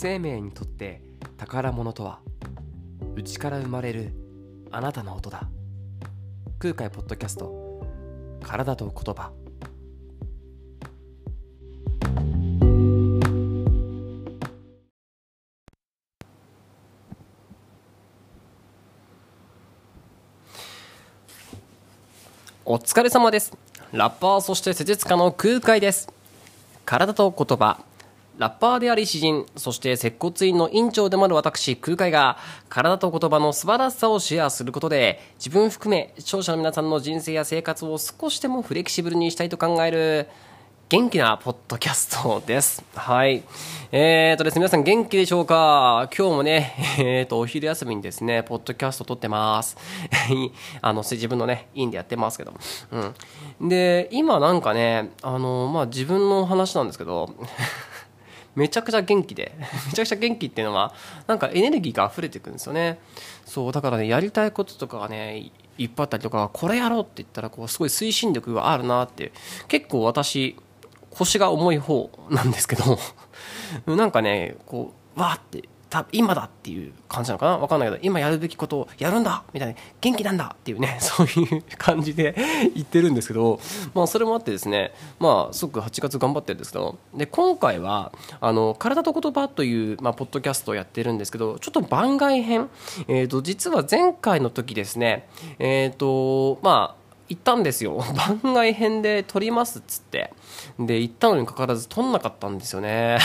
生命にとって宝物とは内から生まれるあなたの音だ。空海ポッドキャスト体と言葉。お疲れ様です。ラッパーそして施術家の空海です。体と言葉。ラッパーであり詩人、そして接骨院の院長でもある私、空海が、体と言葉の素晴らしさをシェアすることで、自分含め、視聴者の皆さんの人生や生活を少しでもフレキシブルにしたいと考える、元気なポッドキャストです。はい。えーとですね、皆さん元気でしょうか？今日もね、えーと、お昼休みにですね、ポッドキャスト撮ってます。あの、自分のね、インでやってますけど。うん。で、今なんかね、あの、まあ、自分の話なんですけど、めちゃくちゃ元気で めちゃくちゃ元気っていうのはなんかエネルギーが溢れていくんですよね。そうだからねやりたいこととかがねいっぱいあったりとかこれやろうって言ったらこうすごい推進力があるなって結構私腰が重い方なんですけど なんかねこうわーってた今だっていう感じなのかな？わかんないけど今やるべきことをやるんだ！みたいな元気なんだっていうね そういう感じで 言ってるんですけど、まあ、それもあってですねまあすごく8月頑張ってるんですけどで今回はあの体と言葉という、まあ、ポッドキャストをやってるんですけどちょっと番外編、えーと、実は前回の時ですねえっ、ー、とまあ行ったんですよ。番外編で撮りますっつって。で行ったのにかかわらず撮んなかったんですよね。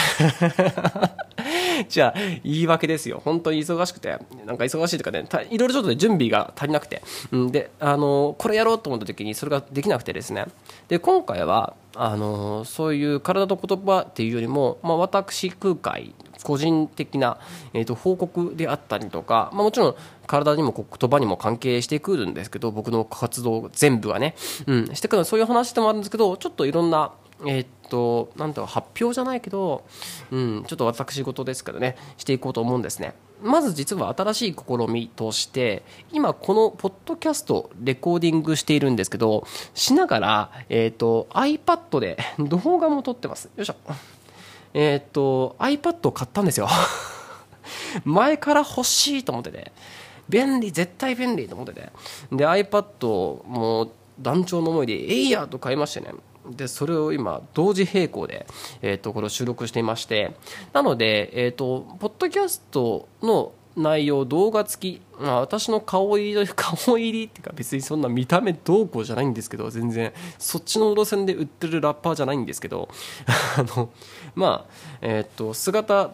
じゃあ言い訳ですよ。本当に忙しくて。なんか忙しいとかねいろいろちょっと、準備が足りなくて、うん、であのこれやろうと思った時にそれができなくてですね。で今回はあのそういう体と言葉っていうよりも、まあ、私空海個人的な、えーと、報告であったりとか、まあ、もちろん体にも言葉にも関係してくるんですけど僕の活動全部がね、うん、してくるそういう話でもあるんですけどちょっといろんなえー、っと、なんと発表じゃないけど、うん、ちょっと私事ですけどね、していこうと思うんですね。まず実は新しい試みとして、今このポッドキャストレコーディングしているんですけど、しながら、えー、っと、iPad で 動画も撮ってます。よいしょ。えー、っと、iPad を買ったんですよ。前から欲しいと思ってて、便利、絶対便利と思ってて。で、iPad も団長の思いで、えいやと買いましてね。でそれを今同時並行で、えー、とこれを収録していましてなので、えーと、ポッドキャストの内容動画付き、まあ、私の顔入り 顔入りっていうか別にそんな見た目どうこうじゃないんですけど全然そっちの路線で売ってるラッパーじゃないんですけど あのまあえっ、ー、と姿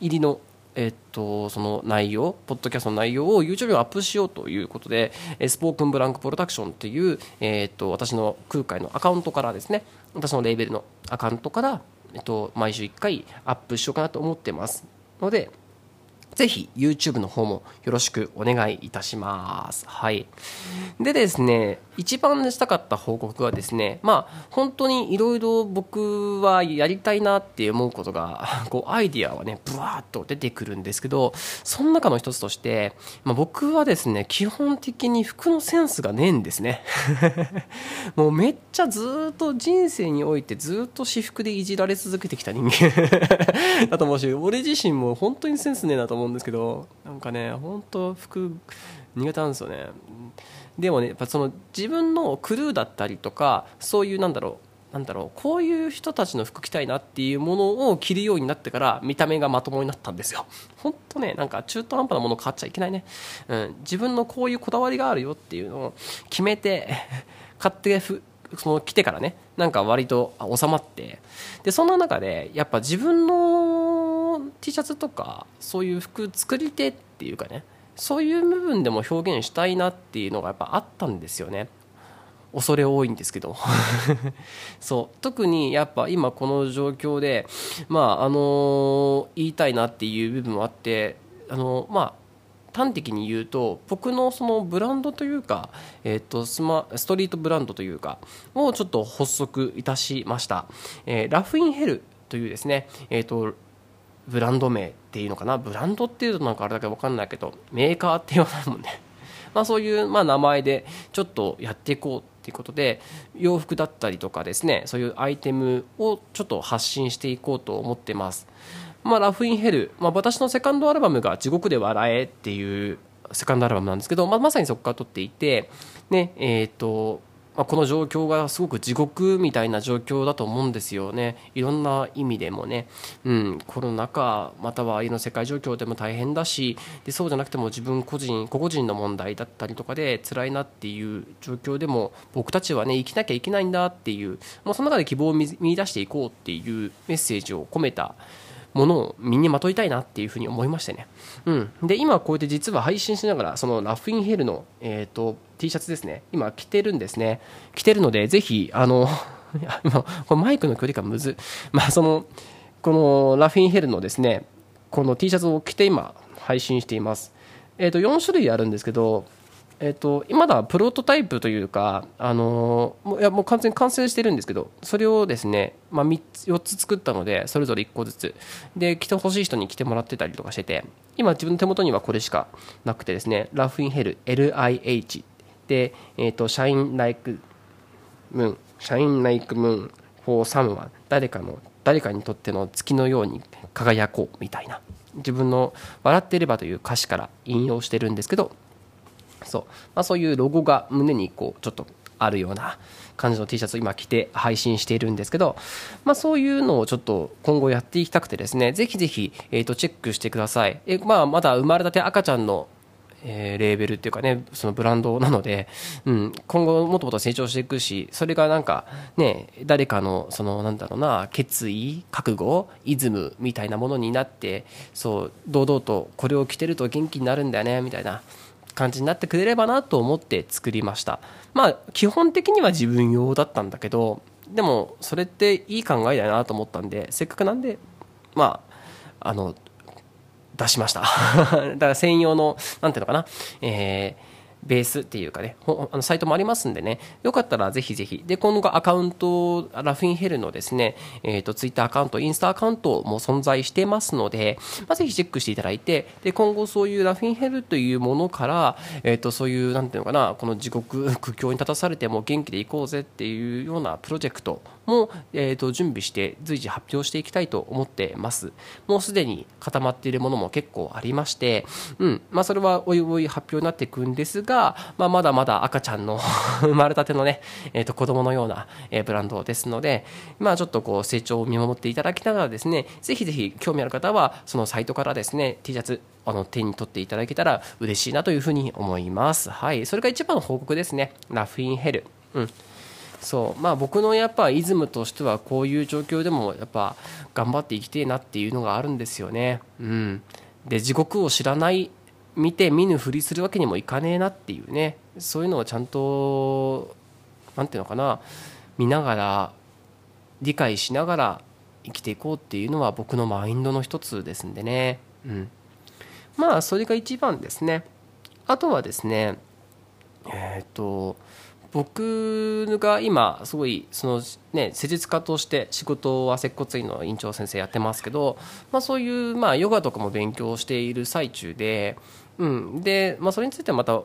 入りのえっと、その内容、ポッドキャストの内容を YouTube にアップしようということで、スポークンブランクプロダクションっていう、えっと、私の空海のアカウントからですね、私のレーベルのアカウントから、えっと、毎週1回アップしようかなと思ってますので、ぜひ YouTube の方もよろしくお願いいたします。はい。でですね、一番したかった報告はですね、まあ本当にいろいろ僕はやりたいなって思うことが、こうアイディアはね、ブワーっと出てくるんですけど、その中の一つとして、まあ、僕はですね、基本的に服のセンスがねえんですね。もうめっちゃずっと人生においてずっと私服でいじられ続けてきた人間 だと思うし、俺自身も本当にセンスねえなと思う思うんですけどなんかね本当服苦手なんですよね。でもねやっぱその自分のクルーだったりとかそういうなんだろうなんだろうこういう人たちの服着たいなっていうものを着るようになってから見た目がまともになったんですよ。本当ねなんか中途半端なもの買っちゃいけないね、うん、自分のこういうこだわりがあるよっていうのを決めて買ってふその来てからねなんか割と収まって。でそんな中でやっぱ自分の T シャツとかそういう服作り手っていうかねそういう部分でも表現したいなっていうのがやっぱあったんですよね。恐れ多いんですけど。そう。特にやっぱ今この状況でまああの言いたいなっていう部分もあってあのまあ端的に言うと僕のそのブランドというか、えー、とスマストリートブランドというかをちょっと発足いたしました、えー、ラフインヘルというですね、えーと、ブランド名っていうのかな？ブランドっていうとなんかあれだけ分かんないけどメーカーって言わないもんね まあそういうまあ名前でちょっとやっていこうっていうことで洋服だったりとかですねそういうアイテムをちょっと発信していこうと思ってます。まあ、ラフインヘル、まあ、私のセカンドアルバムが「地獄で笑え」っていうセカンドアルバムなんですけど、まあ、まさにそこから撮っていて、ねえーとまあ、この状況がすごく地獄みたいな状況だと思うんですよね。いろんな意味でもね、うん、コロナ禍または家の世界状況でも大変だしでそうじゃなくても自分個人個々人の問題だったりとかで辛いなっていう状況でも僕たちはね生きなきゃいけないんだっていうもうその中で希望を見出していこうっていうメッセージを込めたものを身にまといたいなっていうふうに思いましてね。うん。で、今こうやって実は配信しながら、そのラフインヘルの、えっ、ー、と、T シャツですね。今着てるんですね。着てるので、ぜひ、あの、これマイクの距離感むず。まあ、その、このラフィンヘルのですね、この T シャツを着て今、配信しています。えっ、ー、と、4種類あるんですけど、えっと、まだプロトタイプというか、あのー、いやもう完全に完成してるんですけど、それをですね、まあ、3つ4つ作ったので、それぞれ1個ずつ、で、着てほしい人に着てもらってたりとかしてて、今、自分の手元にはこれしかなくてですね、ラフインヘル LIH で、えっと、シャインライクムーン、シャインライクムーン for someone 誰かの、誰かにとっての月のように輝こうみたいな、自分の笑っていればという歌詞から引用してるんですけど、そう,、まあ、そういうロゴが胸にこうちょっとあるような感じの T シャツを今着て配信しているんですけど、まあ、そういうのをちょっと今後やっていきたくてですねぜひぜひ、えー、とチェックしてください。え、まあ、まだ生まれたて赤ちゃんのえー、レーベルっていうかねそのブランドなので、うん、今後もっともっと成長していくしそれがなんかね誰かのそのなんだろうな決意覚悟イズムみたいなものになってそう堂々とこれを着てると元気になるんだよねみたいな。感じになってくれればなと思って作りました。まあ基本的には自分用だったんだけどでもそれっていい考えだなと思ったんでせっかくなんでまああの出しました。だから専用の何ていうのかな。えーベースっていうかね、あのサイトもありますんでね、よかったらぜひぜひ。で、今後アカウント、ラフィンヘルのですね、えっ、ー、と、ツイッターアカウント、インスタアカウントも存在してますので、まあ、ぜひチェックしていただいて、で、今後そういうラフィンヘルというものから、えっ、ー、と、そういう、なんていうのかな、この地獄、苦境に立たされても元気でいこうぜっていうようなプロジェクトも、えー、と準備して随時発表していきたいと思ってますもうすでに固まっているものも結構ありまして、うんまあ、それはおいおい発表になっていくんですが、まあ、まだまだ赤ちゃんの 生まれたてのね、えー、と子供のような、えブランドですので、まあ、ちょっとこう成長を見守っていただきながらですねぜひぜひ興味ある方はそのサイトからですね T シャツあの手に取っていただけたら嬉しいなというふうに思います。はい、それが一番の報告ですね。ラフインヘル。うん。そう。まあ僕のやっぱイズムとしてはこういう状況でもやっぱ頑張って生きてえなっていうのがあるんですよね。うん。で地獄を知らない見て見ぬふりするわけにもいかねえなっていうね。そういうのをちゃんと何ていうのかな。見ながら理解しながら生きていこうっていうのは僕のマインドの一つですんでね。うん。まあそれが一番ですね。あとはですねえっ、ー、と僕が今すごいそのね施術家として仕事は接骨院の院長先生やってますけど、まあ、そういうまあヨガとかも勉強している最中で、うん、で、まあ、それについてはまた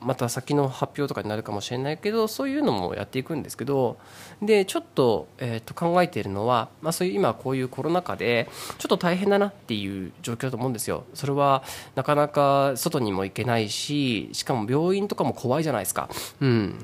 また先の発表とかになるかもしれないけどそういうのもやっていくんですけどでちょっと,、えー、と考えているのは、まあ、そういう今こういうコロナ禍でちょっと大変だなっていう状況だと思うんですよ。それはなかなか外にも行けないししかも病院とかも怖いじゃないですか。うん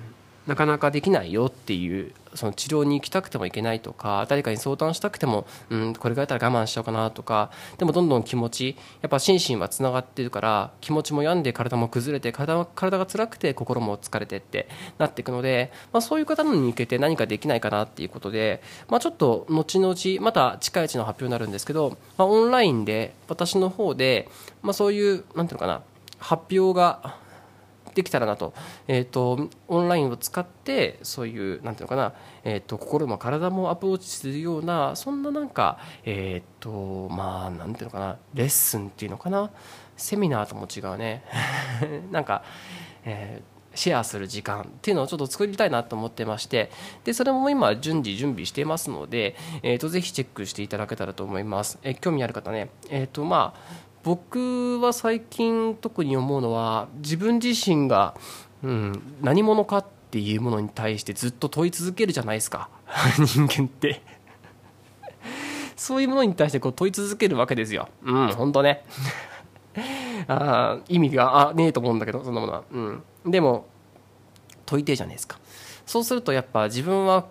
なかなかできないよっていうその治療に行きたくても行けないとか誰かに相談したくても、うん、これがやったら我慢しようかなとかでもどんどん気持ちやっぱ心身はつながってるから気持ちも病んで体も崩れて体体が辛くて心も疲れてってなっていくので、まあ、そういう方に向けて何かできないかなっていうことで、まあ、ちょっと後々また近いうちの発表になるんですけど、まあ、オンラインで私の方で、まあ、そういうなんていうのかな発表ができたらなと,、えーと、オンラインを使ってそういうなんていうのかな、えーと、心も体もアプローチするようなそんななんかえっ、ー、とまあなんていうのかな。レッスンっていうのかな。セミナーとも違うね。なんか、えーシェアする時間っていうのをちょっと作りたいなと思ってまして。でそれも今順次準備していますので、えーと、ぜひチェックしていただけたらと思います、えー、興味ある方ね。えっ、ー、とまあ僕は最近特に思うのは自分自身が、うん、何者かっていうものに対してずっと問い続けるじゃないですか。人間って。そういうものに対してこう問い続けるわけですよ。うん本当ね。あ意味があねえと思うんだけどそんなものは。うん。でも問いてえじゃないですか。そうするとやっぱ自分は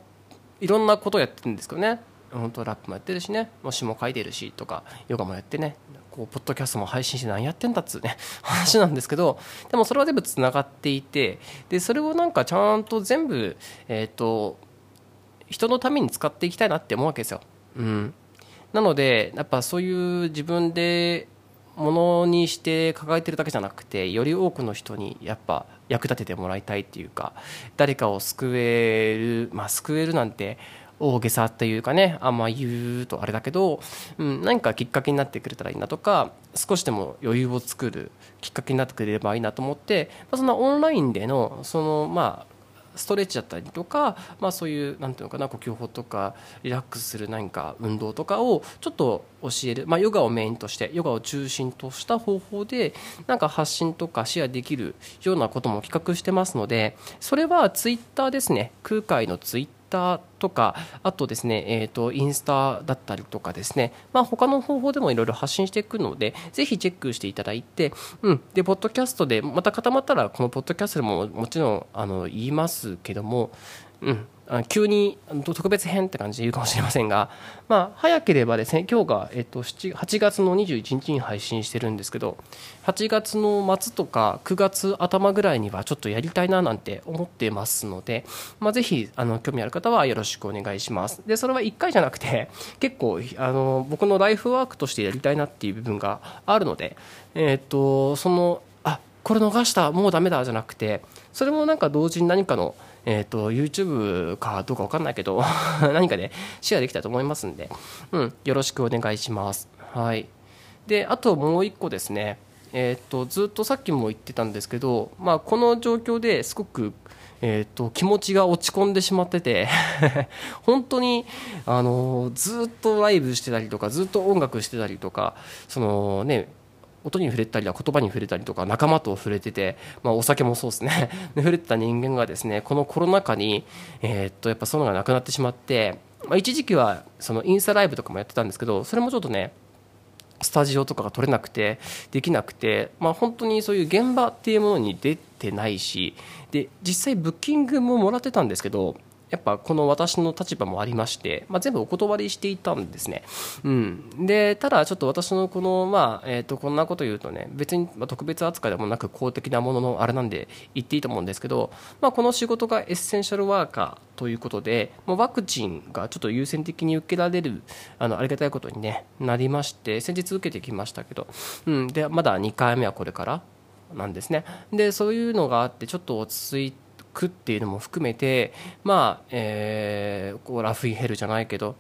いろんなことをやってるんですけどね。本当ラップもやってるしね。もしも書いてるしとかヨガもやってね。こうポッドキャストも配信して何やってんだっつうね 話なんですけどでもそれは全部つながっていてでそれをなんかちゃんと全部えっ、ー、と人のために使っていきたいなって思うわけですよ。うん、なのでやっぱそういう自分でものにして抱えてるだけじゃなくてより多くの人にやっぱ役立ててもらいたいっていうか誰かを救えるまあ救えるなんて大げさっていうかねあんま言うとあれだけど、うん、何かきっかけになってくれたらいいなとか少しでも余裕を作るきっかけになってくれればいいなと思って、まあ、そんなオンラインでのそのまあストレッチだったりとか、まあ、そういうなんていうのかな呼吸法とかリラックスする何か運動とかをちょっと教える、まあ、ヨガをメインとしてヨガを中心とした方法でなんか発信とかシェアできるようなことも企画してますのでそれはツイッターですね。空海のツイッタとかあとですね、えーと、インスタだったりとかですね、まあ、他の方法でもいろいろ発信していくのでぜひチェックしていただいて、うん、でポッドキャストでまた固まったらこのポッドキャストでももちろんあの言いますけども、うん、急に特別編って感じで言うかもしれませんが、まあ、早ければですね今日が、えっと、8月の21日に配信してるんですけど8月の末とか9月頭ぐらいにはちょっとやりたいななんて思ってますので、まあ、ぜひあの興味ある方はよろしくお願いします。でそれは1回じゃなくて 結構あの僕のライフワークとしてやりたいなっていう部分があるので、えっとそのあこれ逃したもうダメだじゃなくてそれもなんか同時に何かのえーと、YouTube かどうか分かんないけど 何かで、ね、シェアできたと思いますんで、うん、よろしくお願いします。はい、であともう1個ですね、えーと、ずっとさっきも言ってたんですけど、まあ、この状況ですごくえーと、気持ちが落ち込んでしまってて 本当に、あのずっとライブしてたりとかずっと音楽してたりとかその、ね、音に触れたり言葉に触れたりとか仲間と触れてて、まあ、お酒もそうですね。触れてた人間がですねこのコロナ禍に、えー、っとやっぱそういうのがなくなってしまって、まあ、一時期はそのインスタライブとかもやってたんですけどそれもちょっとねスタジオとかが取れなくてできなくて、まあ、本当にそういう現場っていうものに出てないしで実際ブッキングももらってたんですけどやっぱこの私の立場もありまして、まあ、全部お断りしていたんですね。うん、でただ、ちょっと私のこの、まあえー、とこんなこと言うとね別に特別扱いでもなく公的なもののあれなんで言っていいと思うんですけど、まあ、この仕事がエッセンシャルワーカーということで、まあ、ワクチンがちょっと優先的に受けられるあのありがたいことに、ね、なりまして先日受けてきましたけど、うん、でまだ2回目はこれからなんですね。でそういうのがあってちょっと落ち着いてくっていうのも含めてまあ、えー、こうラフイヘルじゃないけど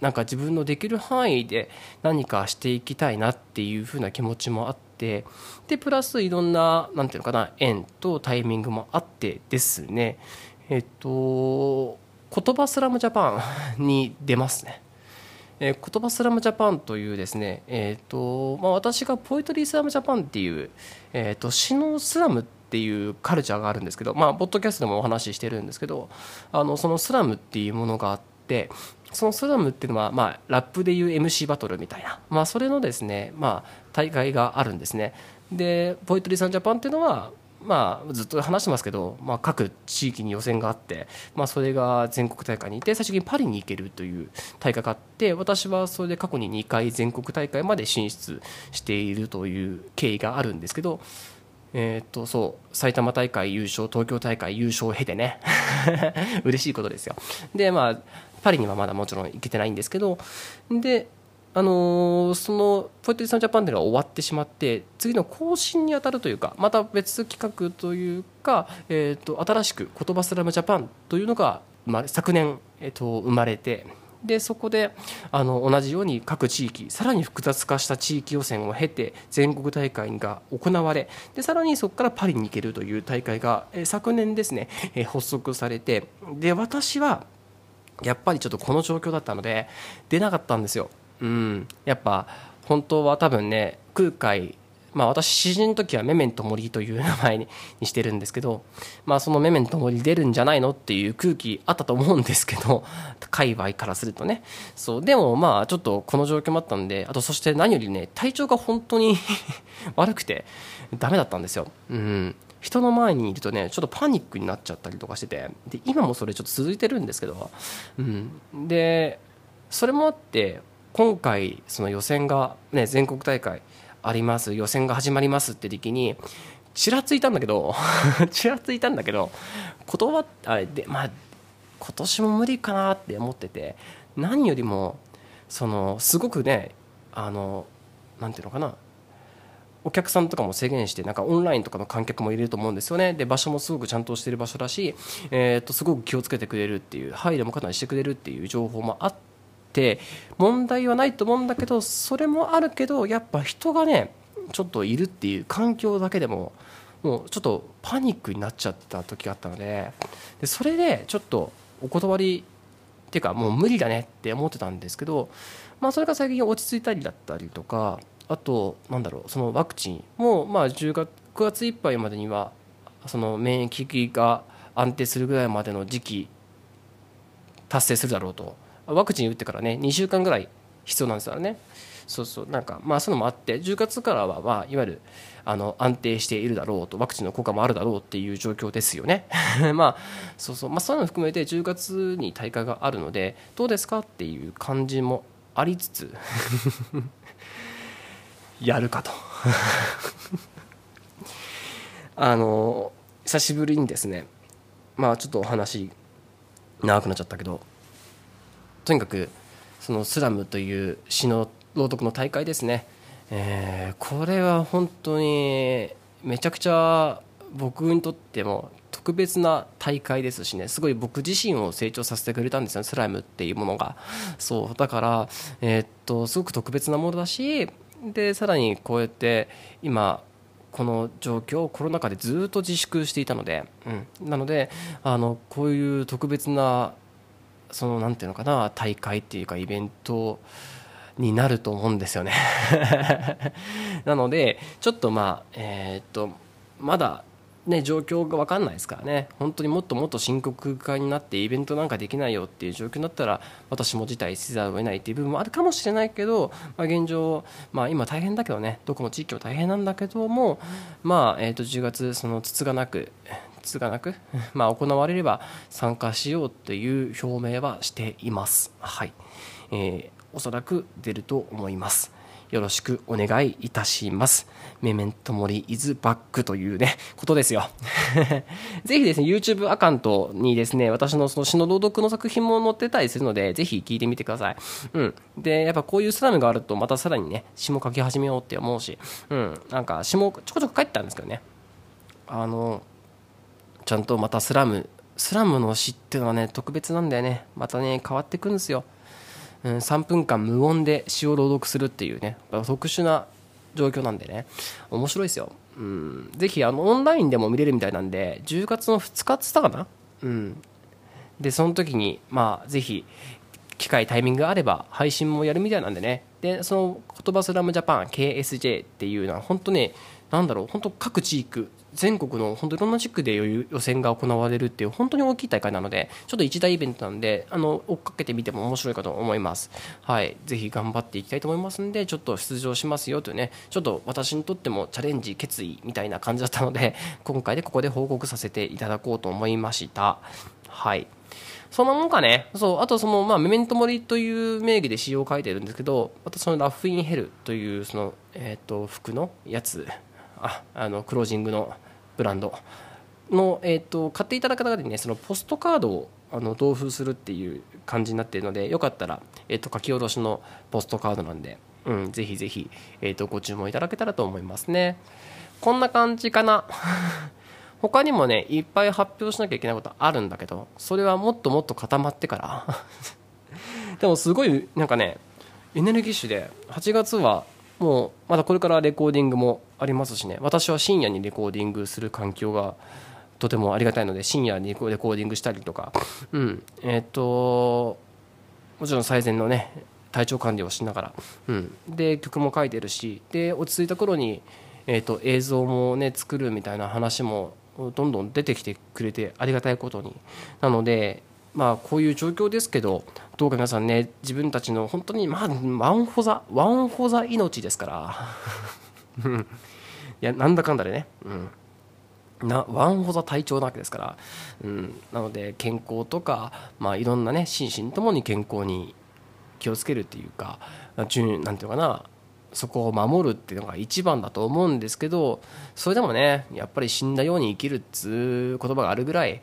なんか自分のできる範囲で何かしていきたいなっていうふうな気持ちもあってでプラスいろんな何ていうのかな縁とタイミングもあってですねえっと言葉スラムジャパンに出ますね。えー、言葉スラムジャパンというですね、えーとまあ、私がポエトリースラムジャパンっていう、えーと、詩のスラムっっていうカルチャーがあるんですけど、まあ、ポッドキャストでもお話ししてるんですけどあのそのスラムっていうものがあってそのスラムっていうのは、まあ、ラップでいう MC バトルみたいな、まあ、それのですね、まあ、大会があるんですね。でポエトリーサンジャパンっていうのはまあ、ずっと話してますけど、まあ、各地域に予選があって、まあ、それが全国大会に行って最終的にパリに行けるという大会があって私はそれで過去に2回全国大会まで進出しているという経緯があるんですけどえー、っとそう埼玉大会優勝東京大会優勝を経てね。嬉しいことですよ。でまあパリにはまだもちろん行けてないんですけどであのー、そのポエトリーサンジャパンでが終わってしまって次の更新に当たるというかまた別企画というか、えーと、新しく「言葉スラムジャパン」というのが、まあ、昨年、えーと生まれてでそこであの同じように各地域さらに複雑化した地域予選を経て全国大会が行われでさらにそこからパリに行けるという大会が、え昨年ですね、え発足されてで私はやっぱりちょっとこの状況だったので出なかったんですよ。うん、やっぱ本当は多分ね空海まあ、私詩人の時はメメント森という名前にしてるんですけど、まあ、そのメメント森出るんじゃないのっていう空気あったと思うんですけど 界隈からするとね。そうでもまあちょっとこの状況もあったんであとそして何よりね体調が本当に 悪くてダメだったんですよ。うん。人の前にいるとねちょっとパニックになっちゃったりとかしててで今もそれちょっと続いてるんですけど、うん、でそれもあって今回その予選が、ね、全国大会あります予選が始まりますって時にちらついたんだけど ちらついたんだけど断あれでまあ今年も無理かなって思ってて何よりもそのすごくねあのなんていうのかなお客さんとかも制限してなんかオンラインとかの観客もいると思うんですよね。で場所もすごくちゃんとしてる場所だし、えー、とすごく気をつけてくれるっていう配慮もかなりしてくれるっていう情報もあって問題はないと思うんだけどそれもあるけどやっぱ人がねちょっといるっていう環境だけでももうちょっとパニックになっちゃってた時があったのででそれでちょっとお断りっていうかもう無理だねって思ってたんですけど、まあ、それが最近落ち着いたりだったりとかあとなんだろうそのワクチンもまあ10月9月いっぱいまでにはその免疫が安定するぐらいまでの時期達成するだろうと。ワクチン打ってからね2週間ぐらい必要なんですよね。そうそう。なんかまあそういうのもあって10月からはまあいわゆるあの安定しているだろうとワクチンの効果もあるだろうっていう状況ですよね。まあそうそう。まあそういうの含めて10月に大会があるのでどうですかっていう感じもありつつ やるかと。あの久しぶりにですねまあちょっとお話長くなっちゃったけどとにかくそのスラムという詩の朗読の大会ですね、えー、これは本当にめちゃくちゃ僕にとっても特別な大会ですしね。すごい僕自身を成長させてくれたんですよ。スライムっていうものが。そう。だから、えー、っとすごく特別なものだしでさらにこうやって今この状況コロナ禍でずっと自粛していたので、うん、なのであのこういう特別なそのなんていうのかな大会っていうかイベントになると思うんですよね。なのでちょっとまあえー、っとまだね、状況が分かんないですからね、本当にもっともっと深刻化になって、イベントなんかできないよっていう状況になったら、私も辞退せざるを得ないっていう部分もあるかもしれないけど、まあ、現状、まあ、今大変だけどね、どこの地域も大変なんだけども、まあえー、と10月、そのつがなく、つがなく、まあ、行われれば参加しようという表明はしています。はい、えー、おそらく出ると思います。よろしくお願いいたします。メメントモリイズバックというね、ことですよ。ぜひですね、YouTube アカウントにですね、私のその詩の朗読の作品も載ってたりするので、ぜひ聞いてみてください。うん。で、やっぱこういうスラムがあると、またさらにね、詩も書き始めようって思うし、うん。なんか詩もちょこちょこ書いてたんですけどね。あの、ちゃんとまたスラム、スラムの詩っていうのはね、特別なんだよね。またね、変わってくるんですよ。うん、3分間無音で詩を朗読するっていうね。特殊な状況なんでね。面白いですよ、うん、ぜひあのオンラインでも見れるみたいなんで10月の2日っつったかな。うん。でその時にまあぜひ機会タイミングがあれば配信もやるみたいなんでね。でその言葉スラムジャパン KSJ っていうのは本当ねなんだろう本当各地域全国の本当いろんな地区で予選が行われるっていう本当に大きい大会なのでちょっと一大イベントなんであの追っかけてみても面白いかと思います。はい。ぜひ頑張っていきたいと思いますんでちょっと出場しますよというねちょっと私にとってもチャレンジ決意みたいな感じだったので 今回でここで報告させていただこうと思いました。はい。そんなもんかね。そう、あとその、まあ、メメントモリという名義で仕様を書いてるんですけど、またそのラフインヘルという、その、えっ、と、服のやつ、あ、の、クロージングのブランドの、えーと、買っていただく方にねそのポストカードをあの同封するっていう感じになっているのでよかったら、えーと、書き下ろしのポストカードなんで、うん、ぜひぜひ、えーと、ご注文いただけたらと思いますね。こんな感じかな。他にもねいっぱい発表しなきゃいけないことあるんだけどそれはもっともっと固まってから。でもすごいなんかねエネルギッシュで8月はもうまだこれからレコーディングもありますしね。私は深夜にレコーディングする環境がとてもありがたいので深夜にレコーディングしたりとか、うん。えー、ともちろん最善のね体調管理をしながら、うん、で曲も書いてるし。で落ち着いた頃にえーと、映像もね作るみたいな話もどんどん出てきてくれてありがたいことに。なのでまあこういう状況ですけどどうか皆さんね自分たちの本当にまあワンホザワンホザ命ですから。いやなんだかんだでね、うん、なワンホザ体調なわけですから、うん、なので健康とか、まあ、いろんなね心身ともに健康に気をつけるっていうかなんていうのかな。そこを守るっていうのが一番だと思うんですけどそれでもねやっぱり死んだように生きるっつう言葉があるぐらい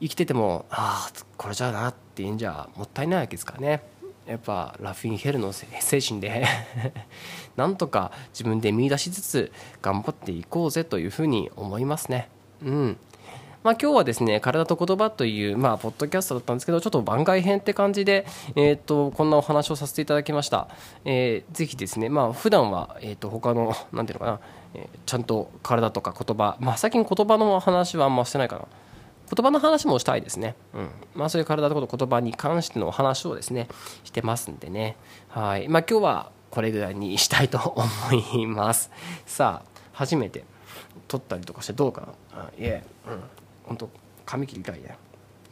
生きててもああこれじゃあなっていうんじゃもったいないわけですからね。やっぱラフィン・ヘルの 精神でなんとか自分で見出しつつ頑張っていこうぜというふうに思いますねうんまあ、今日はですね、体と言葉という、まあ、ポッドキャストだったんですけど、ちょっと番外編って感じで、えっ、ー、と、こんなお話をさせていただきました。えー、ぜひですね、まあ、普段は、えっ、ー、と、他の、なんていうのかな、えー、ちゃんと体とか言葉、まあ、最近言葉の話はあんましてないかな。言葉の話もしたいですね。うん。まあそういう体と言葉に関してのお話をですね、してますんでね。はい。まあ今日はこれぐらいにしたいと思います。さあ、初めて撮ったりとかしてどうかな？いえ、うん。本当髪切りたいね。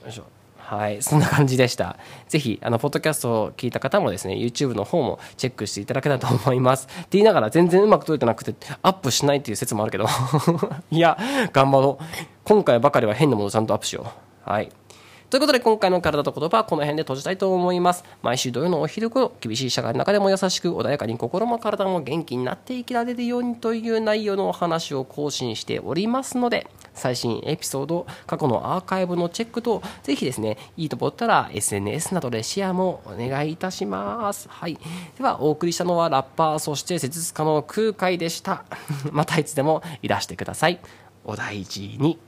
よいしょ。はい、そんな感じでした。ぜひ、あの、ポッドキャストを聞いた方もですね、YouTube の方もチェックしていただけたらと思います。って言いながら全然うまく撮れてなくて、アップしないっていう説もあるけど、いや、頑張ろう。今回ばかりは変なものをちゃんとアップしよう。はい。ということで今回の体と言葉はこの辺で閉じたいと思います。毎週土曜のお昼頃、厳しい社会の中でも優しく穏やかに心も体も元気になって生きられるようにという内容のお話を更新しておりますので、最新エピソード、過去のアーカイブのチェックと、ぜひですね、いいと思ったら SNS などでシェアもお願いいたします。はい。では、お送りしたのはラッパー、そして施術家の空海でした。またいつでもいらしてください。お大事に。